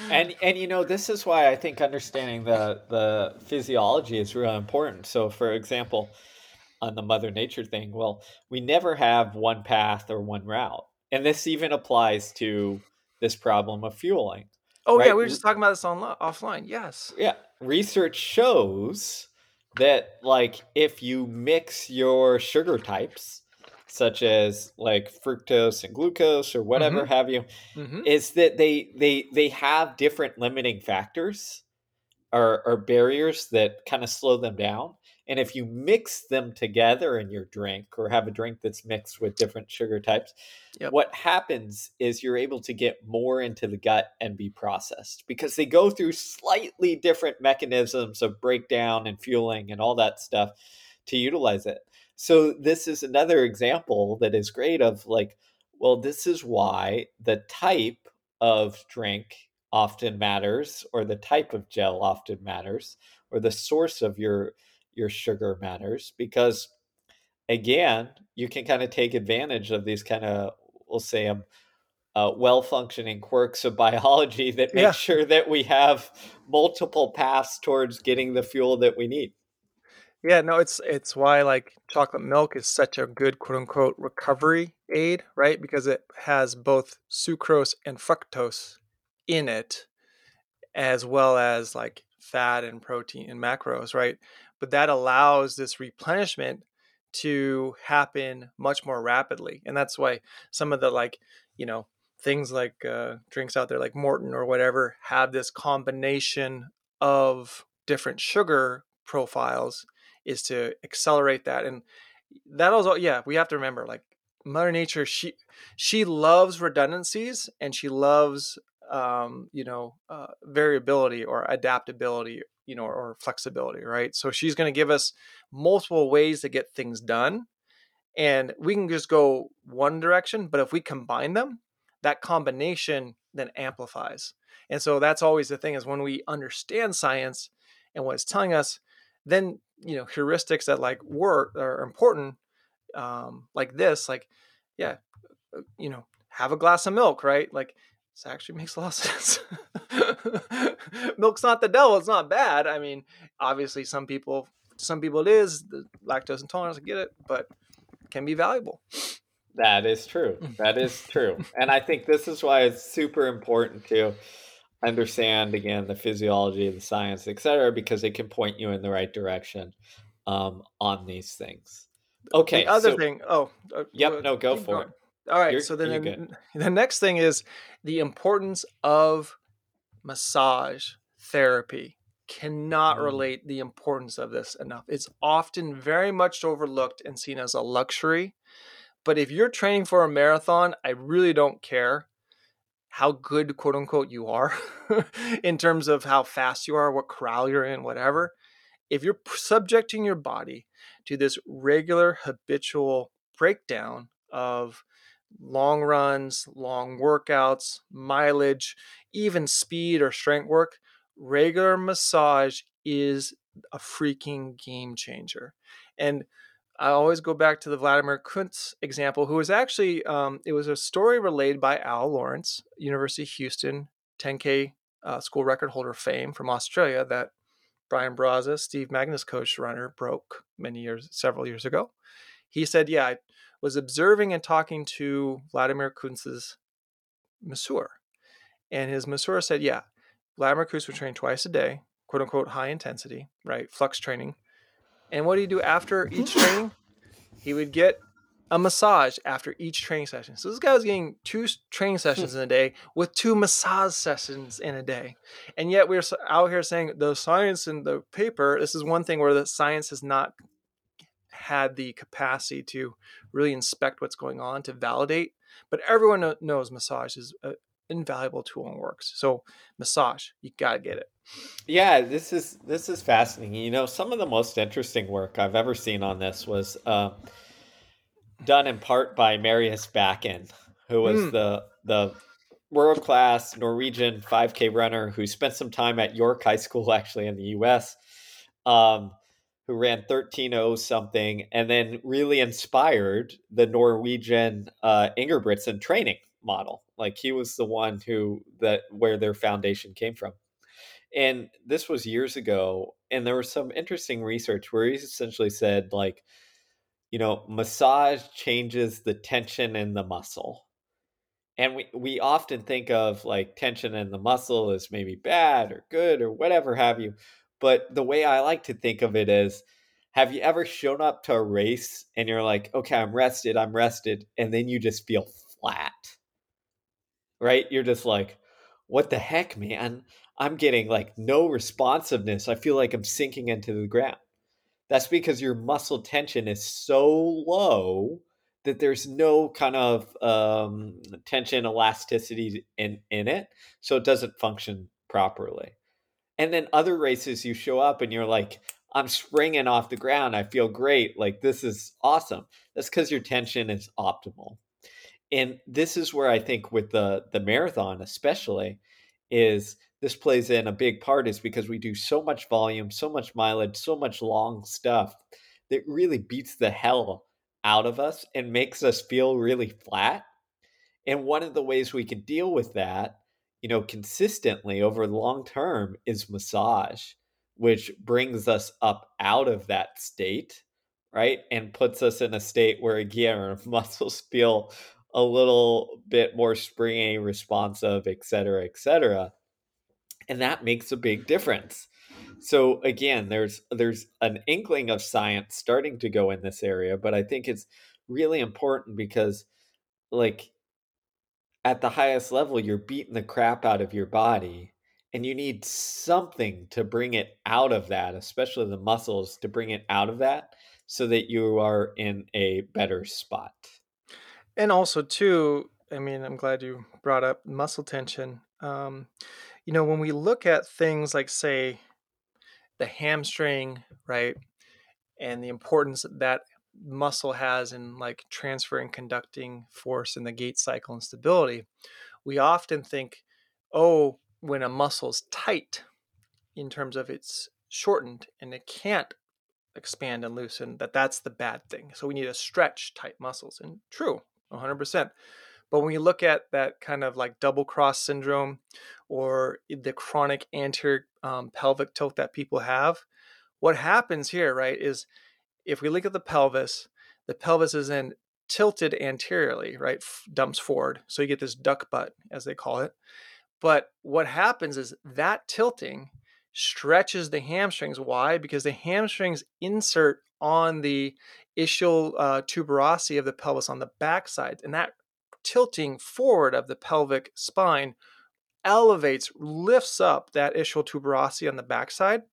and and you know this is why I think understanding the the physiology is really important. So, for example, on the Mother Nature thing, well, we never have one path or one route, and this even applies to this problem of fueling. Oh right? yeah, we were just talking about this on offline. Yes. Yeah, research shows that like if you mix your sugar types such as like fructose and glucose or whatever mm-hmm. have you mm-hmm. is that they they they have different limiting factors or, or barriers that kind of slow them down and if you mix them together in your drink or have a drink that's mixed with different sugar types yep. what happens is you're able to get more into the gut and be processed because they go through slightly different mechanisms of breakdown and fueling and all that stuff to utilize it so this is another example that is great of like, well, this is why the type of drink often matters, or the type of gel often matters, or the source of your your sugar matters, because again, you can kind of take advantage of these kind of we'll say um, uh, well functioning quirks of biology that make yeah. sure that we have multiple paths towards getting the fuel that we need. Yeah, no, it's it's why like chocolate milk is such a good quote unquote recovery aid, right? Because it has both sucrose and fructose in it, as well as like fat and protein and macros, right? But that allows this replenishment to happen much more rapidly. And that's why some of the like, you know, things like uh, drinks out there like Maurten or whatever have this combination of different sugar profiles is to accelerate that and that also yeah we have to remember like mother nature she she loves redundancies and she loves um, you know uh, variability or adaptability you know or flexibility right? So she's going to give us multiple ways to get things done and we can just go one direction but if we combine them that combination then amplifies. And so that's always the thing is when we understand science and what it's telling us then you know heuristics that like work are important um like this like yeah uh, you know have a glass of milk right? Like this actually makes a lot of sense. Milk's not the devil it's not bad. I mean obviously some people some people it is the lactose intolerance i get it but it can be valuable. That is true. That is true. And i think this is why it's super important to understand again the physiology the science etc because it can point you in the right direction um, on these things. Okay the other so, thing oh uh, yep no go for going. it all right you're, so then the, next thing is the importance of massage therapy cannot mm. relate the importance of this enough it's often very much overlooked and seen as a luxury but if you're training for a marathon i really don't care how good quote unquote you are in terms of how fast you are, what corral you're in, whatever. If you're subjecting your body to this regular habitual breakdown of long runs, long workouts, mileage, even speed or strength work, regular massage is a freaking game changer. And I always go back to the Vladimir Kuts example, who was actually, um, it was a story relayed by Al Lawrence, University of Houston, 10K uh, school record holder fame from Australia that Brian Barraza, Steve Magness coach runner, broke many years, several years ago. He said, Yeah, I was observing and talking to Vladimir Kuts's masseur. And his masseur said, Yeah, Vladimir Kuts would train twice a day, quote unquote, high intensity, right? Flux training and what do you do after each training? He would get a massage after each training session. So this guy was getting two training hmm. sessions in a day with two massage sessions in a day. And yet we're out here saying the science in the paper, this is one thing where the science has not had the capacity to really inspect what's going on to validate. But everyone knows massage is an invaluable tool and works. So massage, you gotta get it. Yeah, this is this is fascinating. You know, some of the most interesting work I've ever seen on this was uh, done in part by Marius Bakken, who was mm. the the world class Norwegian 5K runner who spent some time at York High School, actually in the U.S. Um, who ran 13.0 something and then really inspired the Norwegian uh, Ingebrigtsen training model. Like he was the one who that where their foundation came from. And this was years ago, and there was some interesting research where he essentially said like, you know, massage changes the tension in the muscle. And we, we often think of like tension in the muscle as maybe bad or good or whatever have you. But the way I like to think of it is have you ever shown up to a race and you're like, okay, I'm rested, I'm rested, and then you just feel flat? Right? You're just like, what the heck, man? I'm getting like no responsiveness. I feel like I'm sinking into the ground. That's because your muscle tension is so low that there's no kind of um, tension elasticity in, in it. So it doesn't function properly. And then other races, you show up and you're like, I'm springing off the ground. I feel great. Like this is awesome. That's because your tension is optimal. And this is where I think with the the marathon, especially, is this plays in a big part is because we do so much volume, so much mileage, so much long stuff that really beats the hell out of us and makes us feel really flat. And one of the ways we can deal with that you know, consistently over the long term is massage, which brings us up out of that state, right? And puts us in a state where, again, our muscles feel a little bit more springy, responsive, et cetera, et cetera. And that makes a big difference. So again, there's there's an inkling of science starting to go in this area, but I think it's really important because like at the highest level, you're beating the crap out of your body. And you need something to bring it out of that, especially the muscles to bring it out of that so that you are in a better spot. And also, too, I mean, I'm glad you brought up muscle tension. Um, you know, when we look at things like, say, the hamstring, right, and the importance that muscle has in like transferring conducting force in the gait cycle and stability, we often think, oh, when a muscle is tight in terms of it's shortened and it can't expand and loosen, that that's the bad thing. So we need to stretch tight muscles. And true, 100%. But when you look at that kind of like double cross syndrome or the chronic anterior um, pelvic tilt that people have, what happens here, right, is if we look at the pelvis, the pelvis is then tilted anteriorly, right? F- dumps forward. So you get this duck butt, as they call it. But what happens is that tilting stretches the hamstrings. Why? Because the hamstrings insert on the ischial uh, tuberosity of the pelvis on the backside. And that tilting forward of the pelvic spine elevates, lifts up that ischial tuberosity on the backside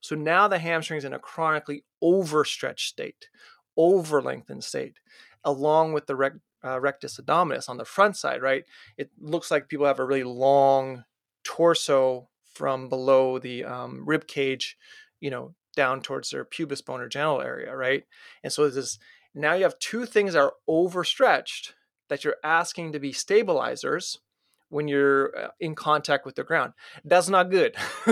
so now the hamstring's in a chronically overstretched state, over lengthened state, along with the rec- uh, rectus abdominis on the front side, right? It looks like people have a really long torso from below the um, rib cage, you know, down towards their pubis bone or genital area, right? And so this now you have two things that are overstretched that you're asking to be stabilizers when you're uh, in contact with the ground. That's not good.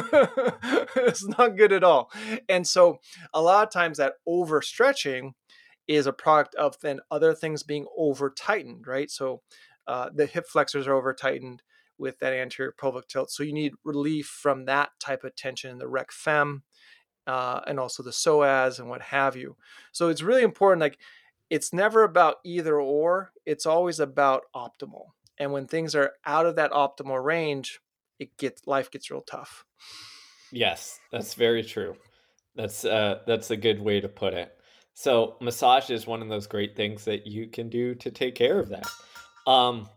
it's not good at all. And so a lot of times that overstretching is a product of then other things being over tightened, right? So uh, the hip flexors are over tightened with that anterior pelvic tilt. So you need relief from that type of tension in the rec fem uh, and also the psoas and what have you. So it's really important. Like it's never about either or, it's always about optimal and when things are out of that optimal range it gets life gets real tough. Yes that's very true. That's uh that's a good way to put it. So massage is one of those great things that you can do to take care of that. Um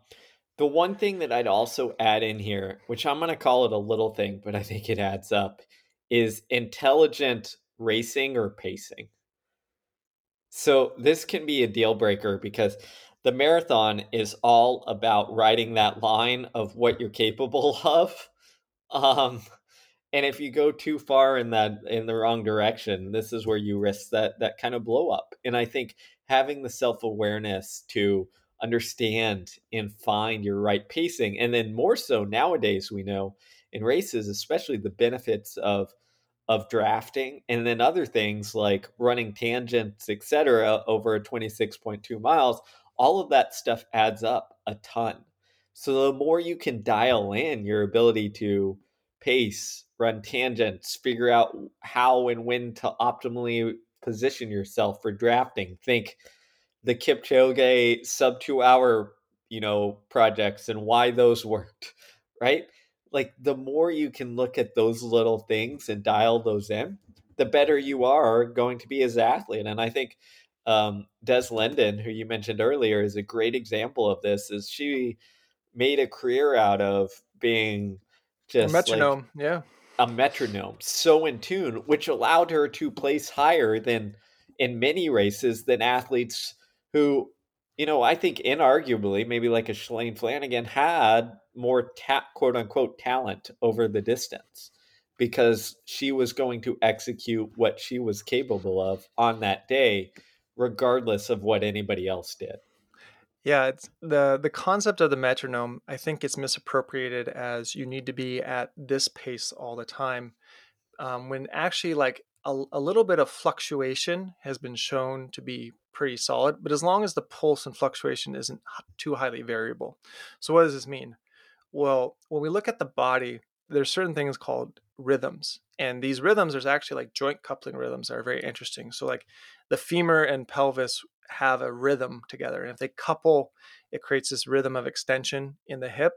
the one thing that I'd also add in here, which I'm going to call it a little thing, but I think it adds up, is intelligent racing or pacing. So this can be a deal breaker because the marathon is all about riding that line of what you're capable of. Um, and if you go too far in that in the wrong direction, this is where you risk that that kind of blow up. And I think having the self awareness to understand and find your right pacing, and then more so nowadays, we know in races, especially the benefits of of drafting and then other things like running tangents etc over 26.2 miles all of that stuff adds up a ton so the more you can dial in your ability to pace run tangents figure out how and when to optimally position yourself for drafting think the kipchoge sub two hour you know projects and why those worked right like the more you can look at those little things and dial those in, the better you are going to be as an athlete. And I think um, Des Linden, who you mentioned earlier, is a great example of this. Is she made a career out of being just a metronome, like yeah, a metronome, so in tune, which allowed her to place higher than in many races than athletes who you know, I think inarguably, maybe like a Shalane Flanagan had more ta- quote unquote talent over the distance because she was going to execute what she was capable of on that day, regardless of what anybody else did. Yeah, it's the the concept of the metronome. I think it's misappropriated as you need to be at this pace all the time, um, when actually like a, a little bit of fluctuation has been shown to be pretty solid, but as long as the pulse and fluctuation isn't too highly variable. So, what does this mean? Well, when we look at the body, there's certain things called rhythms. And these rhythms, there's actually like joint coupling rhythms that are very interesting. So, like the femur and pelvis have a rhythm together. And if they couple, it creates this rhythm of extension in the hip,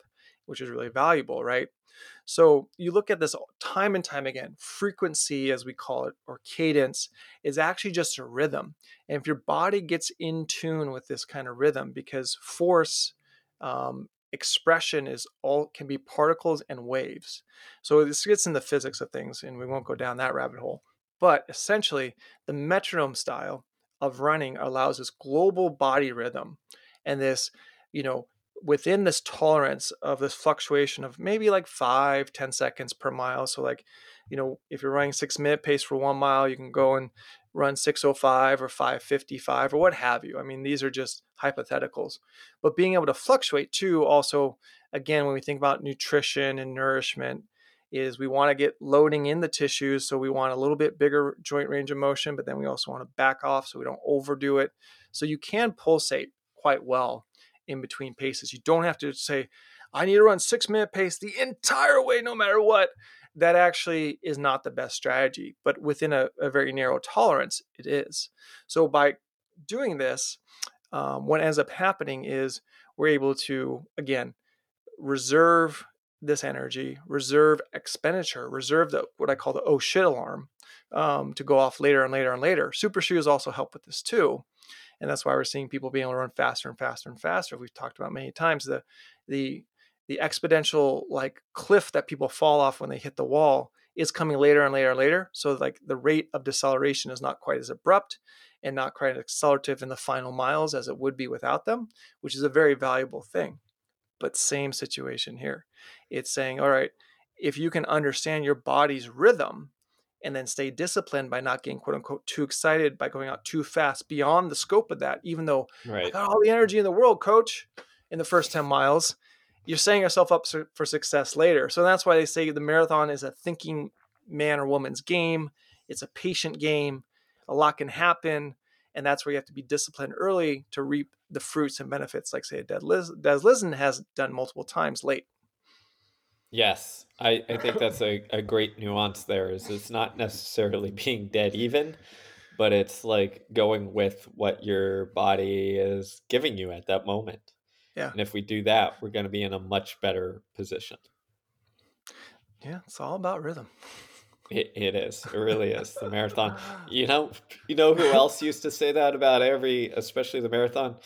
which is really valuable, right? So you look at this time and time again. Frequency, as we call it, or cadence, is actually just a rhythm. And if your body gets in tune with this kind of rhythm, because force um, expression is all can be particles and waves. So this gets in the physics of things, and we won't go down that rabbit hole. But essentially, the metronome style of running allows this global body rhythm and this, you know, within this tolerance of this fluctuation of maybe like five, 10 seconds per mile. So, like, you know, if you're running six minute pace for one mile, you can go and run 605 or 555 or what have you. I mean, these are just hypotheticals. But being able to fluctuate too, also, again, when we think about nutrition and nourishment, is we want to get loading in the tissues. So we want a little bit bigger joint range of motion, but then we also want to back off so we don't overdo it. So you can pulsate quite well in between paces. You don't have to say, I need to run six minute pace the entire way, no matter what. That actually is not the best strategy, but within a, a very narrow tolerance, it is. So by doing this, um, what ends up happening is we're able to, again, reserve this energy, reserve expenditure, reserve the what I call the oh shit alarm um, to go off later and later and later. Super shoes also help with this too and that's why we're seeing people being able to run faster and faster and faster. We've talked about many times the the the exponential like cliff that people fall off when they hit the wall is coming later and later and later. So like the rate of deceleration is not quite as abrupt and not quite as accelerative in the final miles as it would be without them, which is a very valuable thing. But same situation here. It's saying, all right, if you can understand your body's rhythm and then stay disciplined by not getting quote unquote too excited by going out too fast beyond the scope of that, even though right. I got all the energy in the world, coach, in the first 10 miles, you're setting yourself up for success later. So that's why they say the marathon is a thinking man or woman's game. It's a patient game. A lot can happen. And that's where you have to be disciplined early to reap the fruits and benefits, like say Des, Liz- Des Linden has done multiple times late. Yes, I, I think that's a, a great nuance there is it's not necessarily being dead even, but it's like going with what your body is giving you at that moment. Yeah. And if we do that, we're going to be in a much better position. Yeah, it's all about rhythm. It, it is. It really is. The marathon. You know, you know who else used to say that about every, especially the marathon?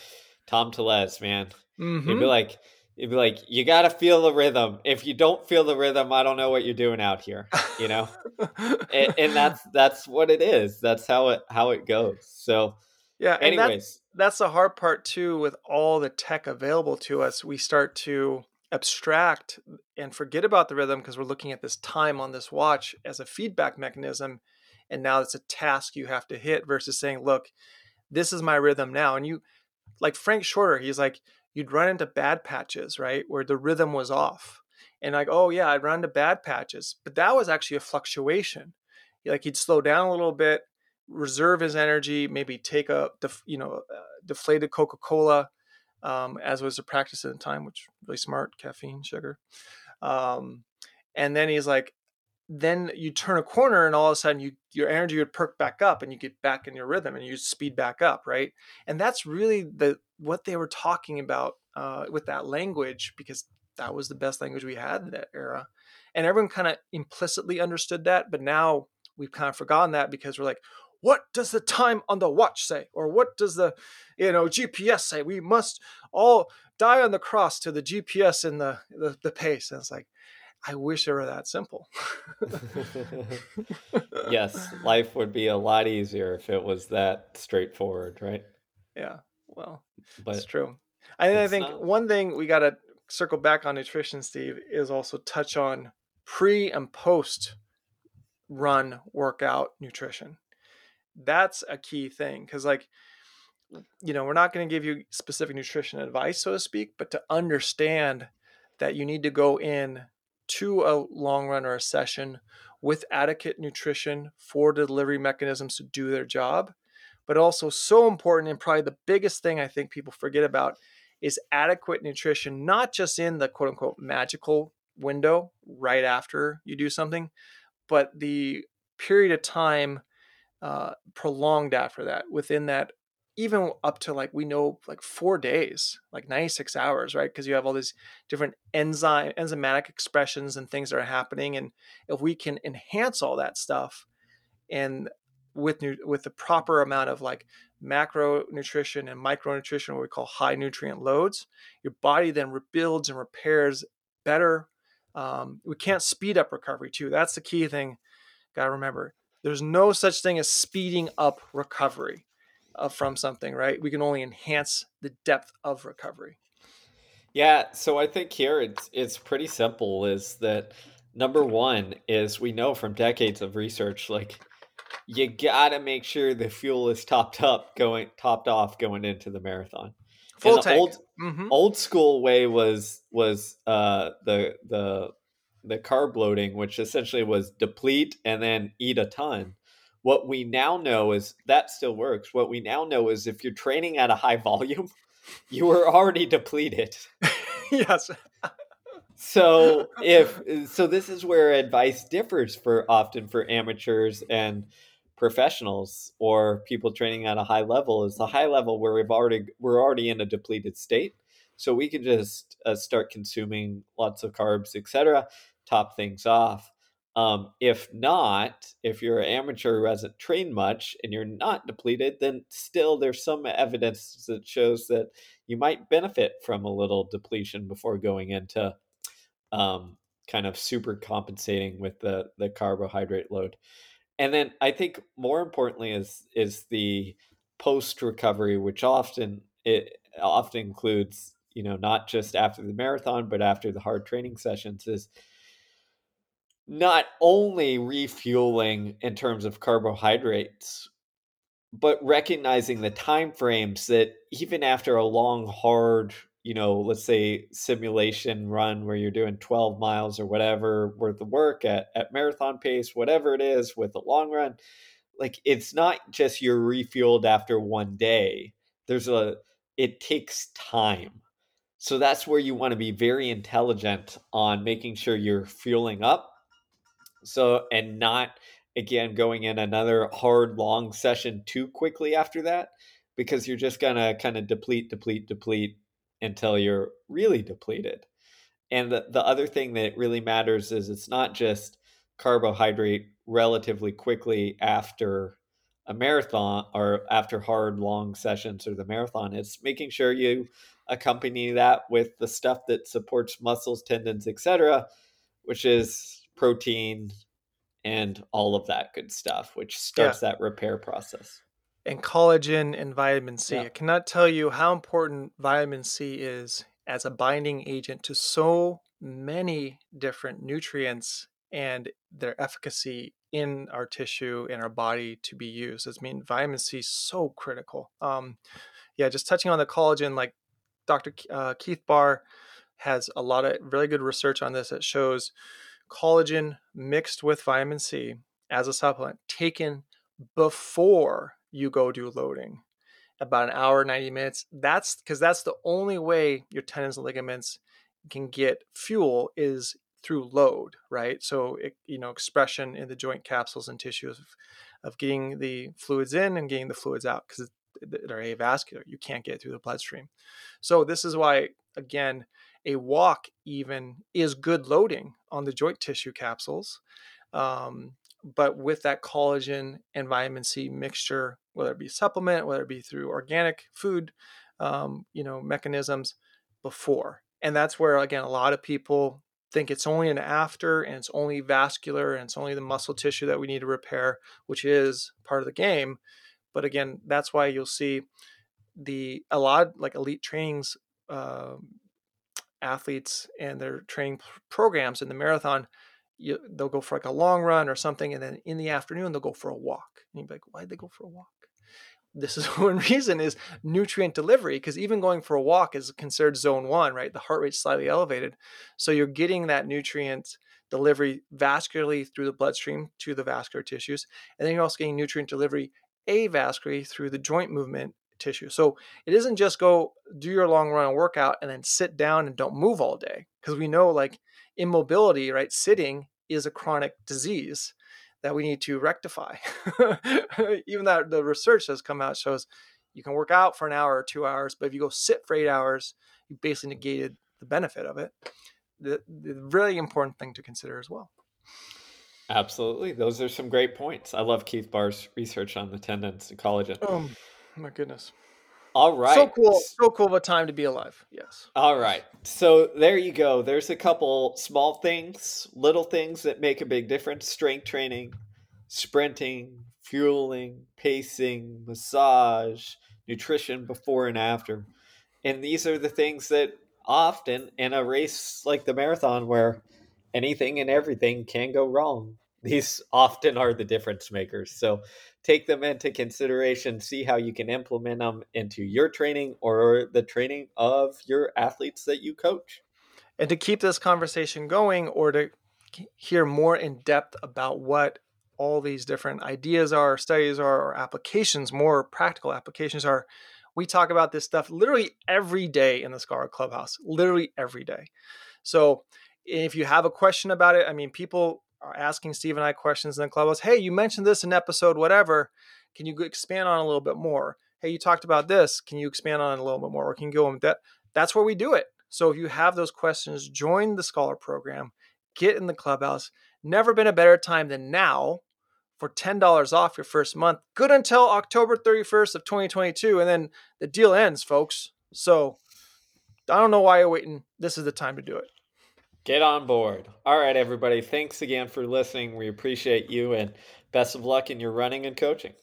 Tom Tellez, man. Mm-hmm. He'd be like, You'd be like, you got to feel the rhythm. If you don't feel the rhythm, I don't know what you're doing out here, you know. and, and, that's that's what it is. That's how it how it goes. So, Yeah, and anyways, that's, that's the hard part too. With all the tech available to us, we start to abstract and forget about the rhythm because we're looking at this time on this watch as a feedback mechanism, and now it's a task you have to hit versus saying, "Look, this is my rhythm now." And you, like Frank Shorter, he's like, you'd run into bad patches, right, where the rhythm was off, and like, oh yeah, I'd run into bad patches, but that was actually a fluctuation. Like he'd slow down a little bit reserve his energy, maybe take a def, you know uh, deflated Coca Cola, um, as was the practice at the time, which really smart caffeine, sugar, um, and then he's like, then you turn a corner and all of a sudden you your energy would perk back up and you get back in your rhythm and you speed back up, right? And that's really the what they were talking about uh, with that language because that was the best language we had in that era, and everyone kind of implicitly understood that, but now we've kind of forgotten that because we're like, what does the time on the watch say? Or what does the you know gps say? We must all die on the cross to the gps and the the, the pace. And it's like i wish it were that simple. Yes life would be a lot easier if it was that straightforward right? Yeah well but it's true. And i think not... one thing we got to circle back on nutrition steve is also touch on pre and post run workout nutrition that's a key thing because like you know we're not going to give you specific nutrition advice so to speak but to understand that you need to go in to a long run or a session with adequate nutrition for delivery mechanisms to do their job but also so important and probably the biggest thing i think people forget about is adequate nutrition not just in the quote unquote magical window right after you do something but the period of time uh, prolonged after that within that even up to like we know like four days like 96 hours right? Because you have all these different enzyme enzymatic expressions and things that are happening and if we can enhance all that stuff and with new, with the proper amount of like macronutrition and micronutrition what we call high nutrient loads your body then rebuilds and repairs better um, we can't speed up recovery too. That's the key thing got to remember there's no such thing as speeding up recovery uh, from something, right? We can only enhance the depth of recovery. Yeah, so I think here it's it's pretty simple is that number 1 is we know from decades of research like you got to make sure the fuel is topped up going topped off going into the marathon. Full tank. Old, mm-hmm. old school way was was uh the the the carb loading, which essentially was deplete and then eat a ton. What we now know is that still works. What we now know is if you're training at a high volume, you were already depleted. yes. so if so this is where advice differs for often for amateurs and professionals or people training at a high level is the high level where we've already we're already in a depleted state so we can just uh, start consuming lots of carbs etc top things off. Um, if not, if you're an amateur who hasn't trained much and you're not depleted, then still there's some evidence that shows that you might benefit from a little depletion before going into um, kind of super compensating with the the carbohydrate load. And then I think more importantly is is the post recovery, which often it often includes you know not just after the marathon but after the hard training sessions is not only refueling in terms of carbohydrates but recognizing the time frames that even after a long hard you know let's say simulation run where you're doing 12 miles or whatever worth of work at, at marathon pace whatever it is with a long run like it's not just you're refueled after one day. There's a it takes time. So that's where you want to be very intelligent on making sure you're fueling up so, and not again going in another hard, long session too quickly after that, because you're just going to kind of deplete, deplete, deplete until you're really depleted. And the, the other thing that really matters is it's not just carbohydrate relatively quickly after a marathon or after hard long sessions or the marathon it's making sure you accompany that with the stuff that supports muscles tendons etc which is protein and all of that good stuff, which starts yeah. that repair process. and collagen and vitamin C. Yeah. I cannot tell you how important vitamin C is as a binding agent to so many different nutrients and their efficacy in our tissue in our body to be used. I mean, vitamin C is so critical. Um, yeah, just touching on the collagen, like Dr. Uh, Keith Barr has a lot of really good research on this that shows collagen mixed with vitamin C as a supplement taken before you go do loading about an hour 90 minutes. That's because that's the only way your tendons and ligaments can get fuel is through load right? So it, you know expression in the joint capsules and tissues of, of getting the fluids in and getting the fluids out because they're avascular. You can't get through the bloodstream. So this is why again a walk even is good loading on the joint tissue capsules um, but with that collagen and vitamin c mixture whether it be supplement whether it be through organic food um, you know mechanisms before. And that's where again a lot of people think it's only an after and it's only vascular and it's only the muscle tissue that we need to repair which is part of the game. But again that's why you'll see the a lot like elite trainings uh, athletes and their training programs in the marathon, you, they'll go for like a long run or something, and then in the afternoon they'll go for a walk. And you'd be like, why'd they go for a walk? This is one reason is nutrient delivery, because even going for a walk is considered zone one, right? The heart rate's slightly elevated. So you're getting that nutrient delivery vascularly through the bloodstream to the vascular tissues. And then you're also getting nutrient delivery avascularly through the joint movement tissue. So it isn't just go do your long run workout and then sit down and don't move all day because we know like immobility, right? Sitting is a chronic disease that we need to rectify. Even that the research has come out shows you can work out for an hour or two hours, but if you go sit for eight hours, you basically negated the benefit of it. The, the really important thing to consider as well. Absolutely. Those are some great points. I love Keith Baar's research on the tendons and collagen. Um, my goodness. All right. So cool. So cool of a time to be alive. Yes. All right. So there you go. There's a couple small things, little things that make a big difference strength training, sprinting, fueling, pacing, massage, nutrition before and after. And these are the things that often in a race like the marathon where anything and everything can go wrong, these often are the difference makers. So take them into consideration, see how you can implement them into your training or the training of your athletes that you coach. And to keep this conversation going or to hear more in depth about what all these different ideas are, studies are, or applications, more practical applications are, we talk about this stuff literally every day in the Scholar Clubhouse, literally every day. So if you have a question about it, I mean, people asking Steve and I questions in the clubhouse. Hey, you mentioned this in episode whatever. Can you expand on a little bit more? Hey, you talked about this. Can you expand on it a little bit more? Or can you go on that? That's where we do it. So if you have those questions, join the Scholar Program, get in the clubhouse. Never been a better time than now for $10 off your first month. Good until October 31st of 2022. And then the deal ends, folks. So I don't know why you're waiting. This is the time to do it. Get on board. All right, everybody. Thanks again for listening. We appreciate you and best of luck in your running and coaching.